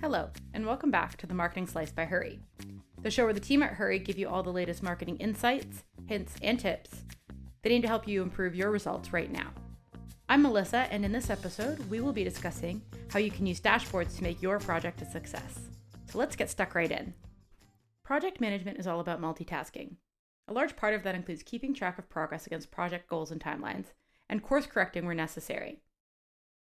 Hello, and welcome back to the Marketing Slice by Hurree, the show where the team at Hurree give you all the latest marketing insights, hints, and tips that aim to help you improve your results right now. I'm Melissa, and in this episode, we will be discussing how you can use dashboards to make your project a success. So let's get stuck right in. Project management is all about multitasking. A large part of that includes keeping track of progress against project goals and timelines, and course correcting where necessary.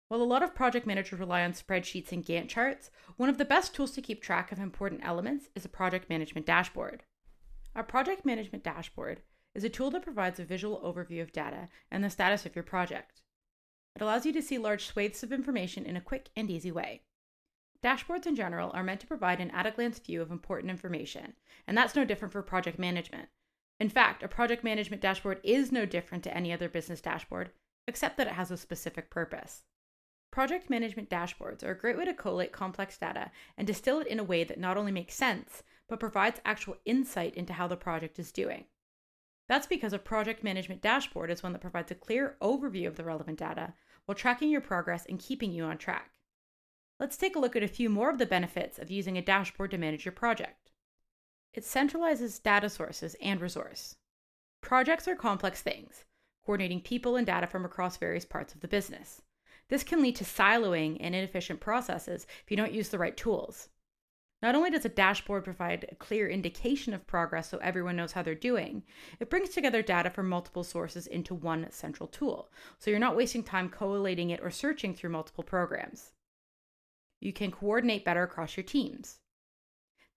While a lot of project managers rely on spreadsheets and Gantt charts, one of the best tools to keep track of important elements is a project management dashboard. A project management dashboard is a tool that provides a visual overview of data and the status of your project. It allows you to see large swathes of information in a quick and easy way. Dashboards in general are meant to provide an at a glance view of important information, and that's no different for project management. In fact, a project management dashboard is no different to any other business dashboard, except that it has a specific purpose. Project management dashboards are a great way to collate complex data and distill it in a way that not only makes sense, but provides actual insight into how the project is doing. That's because a project management dashboard is one that provides a clear overview of the relevant data while tracking your progress and keeping you on track. Let's take a look at a few more of the benefits of using a dashboard to manage your project. It centralizes data sources and resource. Projects are complex things, coordinating people and data from across various parts of the business. This can lead to siloing and inefficient processes if you don't use the right tools. Not only does a dashboard provide a clear indication of progress so everyone knows how they're doing, it brings together data from multiple sources into one central tool, so you're not wasting time collating it or searching through multiple programs. You can coordinate better across your teams.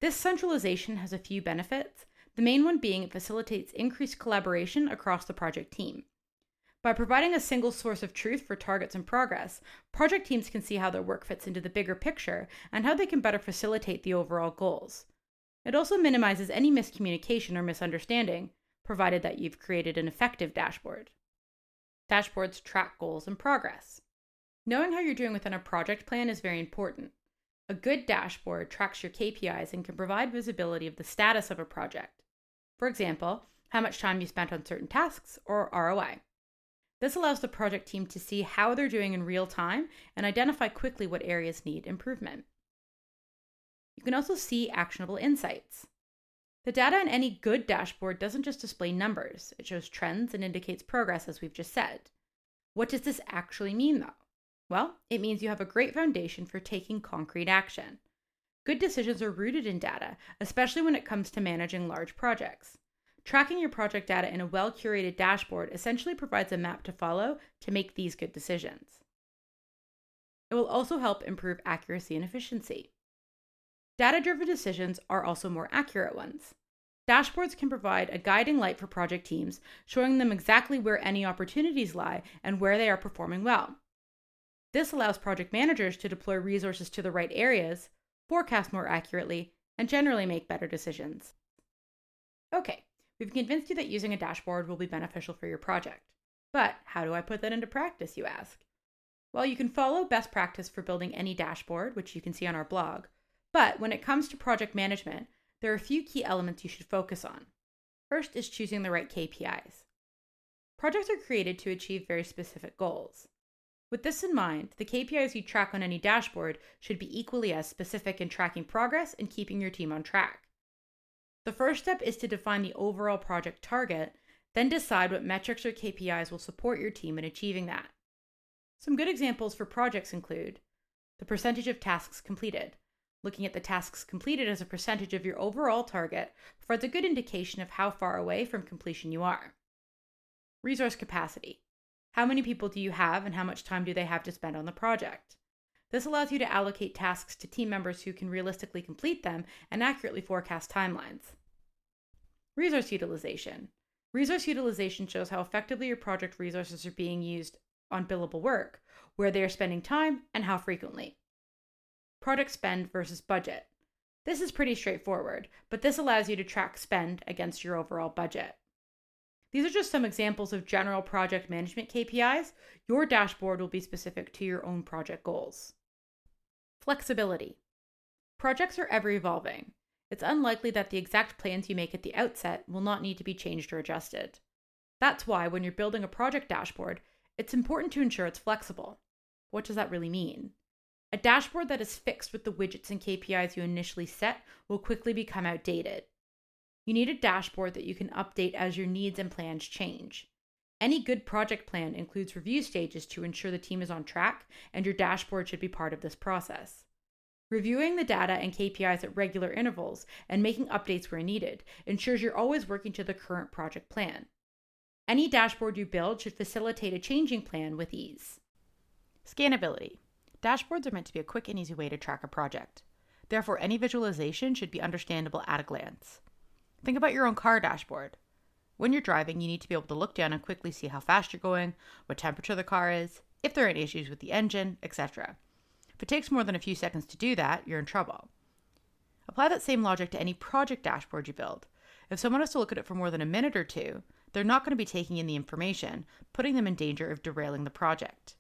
This centralization has a few benefits, the main one being it facilitates increased collaboration across the project team. By providing a single source of truth for targets and progress, project teams can see how their work fits into the bigger picture and how they can better facilitate the overall goals. It also minimizes any miscommunication or misunderstanding, provided that you've created an effective dashboard. Dashboards track goals and progress. Knowing how you're doing within a project plan is very important. A good dashboard tracks your KPIs and can provide visibility of the status of a project. For example, how much time you spent on certain tasks or ROI. This allows the project team to see how they're doing in real time and identify quickly what areas need improvement. You can also see actionable insights. The data in any good dashboard doesn't just display numbers, it shows trends and indicates progress, as we've just said. What does this actually mean, though? Well, it means you have a great foundation for taking concrete action. Good decisions are rooted in data, especially when it comes to managing large projects. Tracking your project data in a well curated dashboard essentially provides a map to follow to make these good decisions. It will also help improve accuracy and efficiency. Data driven decisions are also more accurate ones. Dashboards can provide a guiding light for project teams, showing them exactly where any opportunities lie and where they are performing well. This allows project managers to deploy resources to the right areas, forecast more accurately, and generally make better decisions. Okay, We've convinced you that using a dashboard will be beneficial for your project. But how do I put that into practice, you ask? Well, you can follow best practice for building any dashboard, which you can see on our blog. But when it comes to project management, there are a few key elements you should focus on. First is choosing the right KPIs. Projects are created to achieve very specific goals. With this in mind, the KPIs you track on any dashboard should be equally as specific in tracking progress and keeping your team on track. The first step is to define the overall project target, then decide what metrics or KPIs will support your team in achieving that. Some good examples for projects include the percentage of tasks completed. Looking at the tasks completed as a percentage of your overall target provides a good indication of how far away from completion you are. Resource capacity. How many people do you have and how much time do they have to spend on the project? This allows you to allocate tasks to team members who can realistically complete them and accurately forecast timelines. Resource utilization. Resource utilization shows how effectively your project resources are being used on billable work, where they are spending time, and how frequently. Project spend versus budget. This is pretty straightforward, but this allows you to track spend against your overall budget. These are just some examples of general project management KPIs. Your dashboard will be specific to your own project goals. Flexibility. Projects are ever evolving. It's unlikely that the exact plans you make at the outset will not need to be changed or adjusted. That's why, when you're building a project dashboard, it's important to ensure it's flexible. What does that really mean? A dashboard that is fixed with the widgets and KPIs you initially set will quickly become outdated. You need a dashboard that you can update as your needs and plans change. Any good project plan includes review stages to ensure the team is on track, and your dashboard should be part of this process. Reviewing the data and KPIs at regular intervals and making updates where needed ensures you're always working to the current project plan. Any dashboard you build should facilitate a changing plan with ease. Scannability. Dashboards are meant to be a quick and easy way to track a project. Therefore, any visualization should be understandable at a glance. Think about your own car dashboard. When you're driving, you need to be able to look down and quickly see how fast you're going, what temperature the car is, if there are any issues with the engine, etc. If it takes more than a few seconds to do that, you're in trouble. Apply that same logic to any project dashboard you build. If someone has to look at it for more than a minute or two, they're not going to be taking in the information, putting them in danger of derailing the project.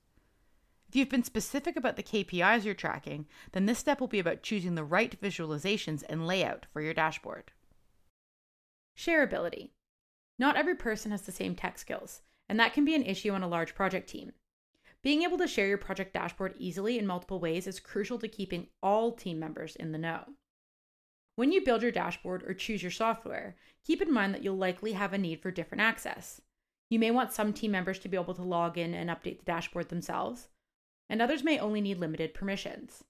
If you've been specific about the KPIs you're tracking, then this step will be about choosing the right visualizations and layout for your dashboard. Shareability. Not every person has the same tech skills, and that can be an issue on a large project team. Being able to share your project dashboard easily in multiple ways is crucial to keeping all team members in the know. When you build your dashboard or choose your software, keep in mind that you'll likely have a need for different access. You may want some team members to be able to log in and update the dashboard themselves, and others may only need limited permissions.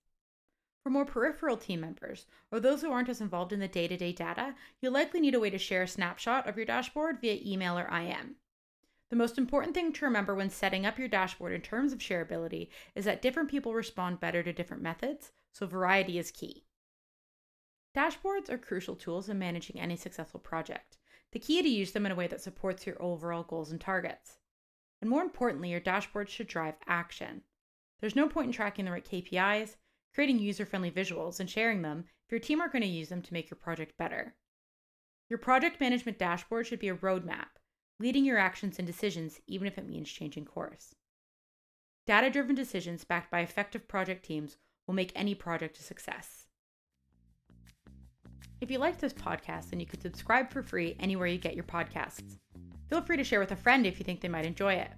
For more peripheral team members, or those who aren't as involved in the day to day data, you'll likely need a way to share a snapshot of your dashboard via email or IM. The most important thing to remember when setting up your dashboard in terms of shareability is that different people respond better to different methods, so variety is key. Dashboards are crucial tools in managing any successful project. The key is to use them in a way that supports your overall goals and targets. And more importantly, your dashboard should drive action. There's no point in tracking the right KPIs, creating user friendly visuals, and sharing them if your team aren't going to use them to make your project better. Your project management dashboard should be a roadmap, leading your actions and decisions, even if it means changing course. Data driven decisions backed by effective project teams will make any project a success. If you like this podcast, then you can subscribe for free anywhere you get your podcasts. Feel free to share with a friend if you think they might enjoy it.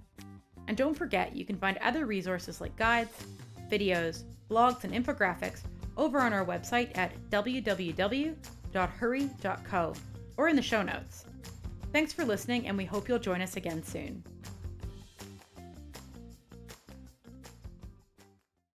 And don't forget, you can find other resources like guides, videos, blogs, and infographics over on our website at www.hurree.co or in the show notes. Thanks for listening, and we hope you'll join us again soon.